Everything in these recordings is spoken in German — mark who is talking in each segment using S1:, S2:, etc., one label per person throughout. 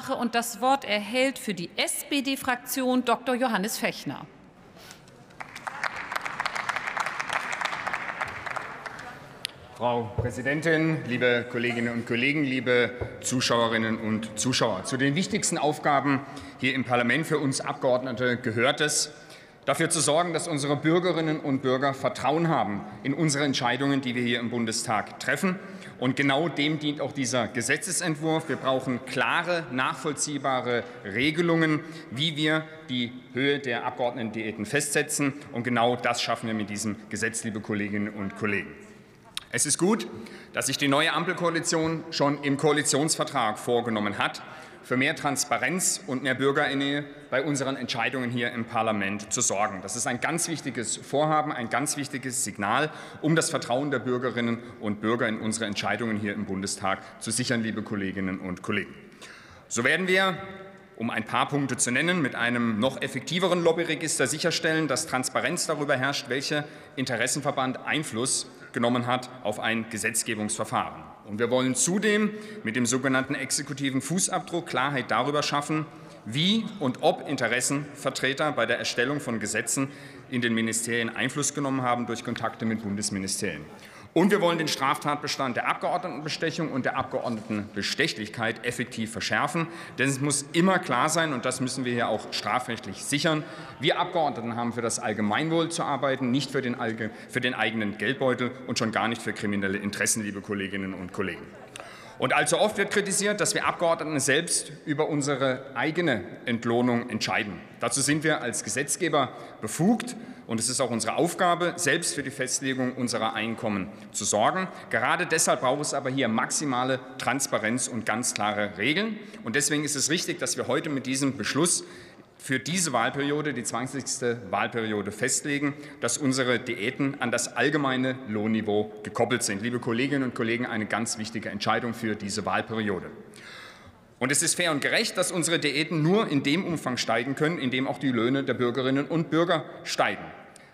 S1: Aussprache und das Wort erhält für die SPD-Fraktion Dr. Johannes Fechner.
S2: Frau Präsidentin, liebe Kolleginnen und Kollegen, liebe Zuschauerinnen und Zuschauer! Zu den wichtigsten Aufgaben hier im Parlament für uns Abgeordnete gehört es, dafür zu sorgen, dass unsere Bürgerinnen und Bürger Vertrauen haben in unsere Entscheidungen, die wir hier im Bundestag treffen. Und genau dem dient auch dieser Gesetzesentwurf. Wir brauchen klare, nachvollziehbare Regelungen, wie wir die Höhe der Abgeordnetendiäten festsetzen. Und genau das schaffen wir mit diesem Gesetz, liebe Kolleginnen und Kollegen. Es ist gut, dass sich die neue Ampelkoalition schon im Koalitionsvertrag vorgenommen hat, für mehr Transparenz und mehr Bürgernähe bei unseren Entscheidungen hier im Parlament zu sorgen. Das ist ein ganz wichtiges Vorhaben, ein ganz wichtiges Signal, um das Vertrauen der Bürgerinnen und Bürger in unsere Entscheidungen hier im Bundestag zu sichern, liebe Kolleginnen und Kollegen. So werden wir um ein paar Punkte zu nennen, mit einem noch effektiveren Lobbyregister sicherstellen, dass Transparenz darüber herrscht, welcher Interessenverband Einfluss genommen hat auf ein Gesetzgebungsverfahren. Und wir wollen zudem mit dem sogenannten exekutiven Fußabdruck Klarheit darüber schaffen, wie und ob Interessenvertreter bei der Erstellung von Gesetzen in den Ministerien Einfluss genommen haben durch Kontakte mit Bundesministerien. Und wir wollen den Straftatbestand der Abgeordnetenbestechung und der Abgeordnetenbestechlichkeit effektiv verschärfen. Denn es muss immer klar sein, und das müssen wir hier auch strafrechtlich sichern, wir Abgeordneten haben für das Allgemeinwohl zu arbeiten, nicht für den, für den eigenen Geldbeutel und schon gar nicht für kriminelle Interessen, liebe Kolleginnen und Kollegen. Und allzu oft wird kritisiert, dass wir Abgeordneten selbst über unsere eigene Entlohnung entscheiden. Dazu sind wir als Gesetzgeber befugt und es ist auch unsere Aufgabe, selbst für die Festlegung unserer Einkommen zu sorgen. Gerade deshalb braucht es aber hier maximale Transparenz und ganz klare Regeln. Und deswegen ist es richtig, dass wir heute mit diesem Beschluss für diese Wahlperiode, die 20. Wahlperiode, festlegen, dass unsere Diäten an das allgemeine Lohnniveau gekoppelt sind. Liebe Kolleginnen und Kollegen, eine ganz wichtige Entscheidung für diese Wahlperiode. Und es ist fair und gerecht, dass unsere Diäten nur in dem Umfang steigen können, in dem auch die Löhne der Bürgerinnen und Bürger steigen.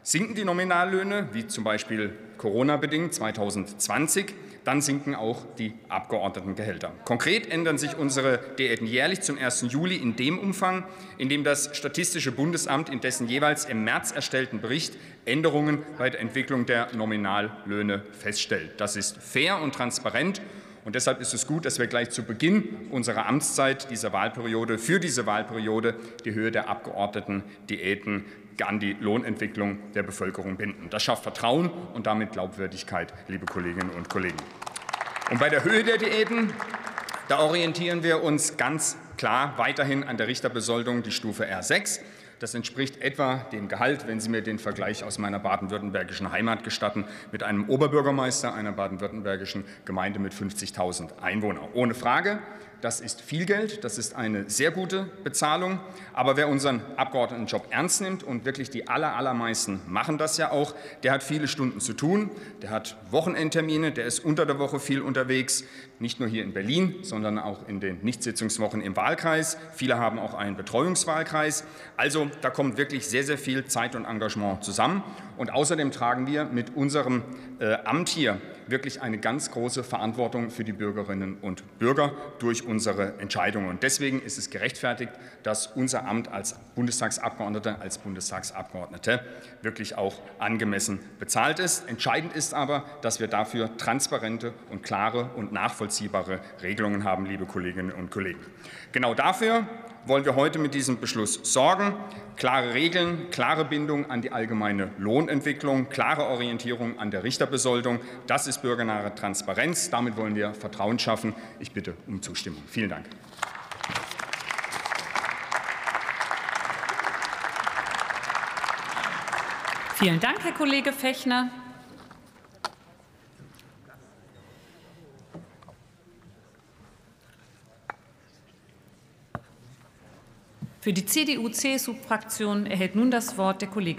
S2: Sinken die Nominallöhne, wie zum Beispiel Corona-bedingt 2020, dann sinken auch die Abgeordnetengehälter. Konkret ändern sich unsere Diäten jährlich zum 1. Juli in dem Umfang, in dem das Statistische Bundesamt in dessen jeweils im März erstellten Bericht Änderungen bei der Entwicklung der Nominallöhne feststellt. Das ist fair und transparent und deshalb ist es gut, dass wir gleich zu Beginn unserer Amtszeit dieser Wahlperiode für diese Wahlperiode die Höhe der Abgeordnetendiäten an die Lohnentwicklung der Bevölkerung binden. Das schafft Vertrauen und damit Glaubwürdigkeit, liebe Kolleginnen und Kollegen. Und bei der Höhe der Diäten, da orientieren wir uns ganz klar weiterhin an der Richterbesoldung, die Stufe R6. Das entspricht etwa dem Gehalt, wenn Sie mir den Vergleich aus meiner baden-württembergischen Heimat gestatten, mit einem Oberbürgermeister einer baden-württembergischen Gemeinde mit 50.000 Einwohnern. Ohne Frage, das ist viel Geld, das ist eine sehr gute Bezahlung. Aber wer unseren Abgeordnetenjob ernst nimmt und wirklich die aller, allermeisten machen das ja auch, der hat viele Stunden zu tun, der hat Wochenendtermine, der ist unter der Woche viel unterwegs, nicht nur hier in Berlin, sondern auch in den Nichtsitzungswochen im Wahlkreis. Viele haben auch einen Betreuungswahlkreis. Also da kommt wirklich sehr, sehr viel Zeit und Engagement zusammen. Und außerdem tragen wir mit unserem äh, Amt hier wirklich eine ganz große Verantwortung für die Bürgerinnen und Bürger durch unsere Entscheidungen. Und deswegen ist es gerechtfertigt, dass unser Amt als Bundestagsabgeordneter, als Bundestagsabgeordnete wirklich auch angemessen bezahlt ist. Entscheidend ist aber, dass wir dafür transparente und klare und nachvollziehbare Regelungen haben, liebe Kolleginnen und Kollegen. Genau dafür wollen wir heute mit diesem Beschluss sorgen. Klare Regeln, klare Bindung an die allgemeine Lohnentwicklung, klare Orientierung an der Richterbesoldung. Das ist bürgernahe Transparenz. Damit wollen wir Vertrauen schaffen. Ich bitte um Zustimmung. Vielen Dank.
S1: Vielen Dank, Herr Kollege Fechner. Für die CDU-CSU-Fraktion erhält nun das Wort der Kollege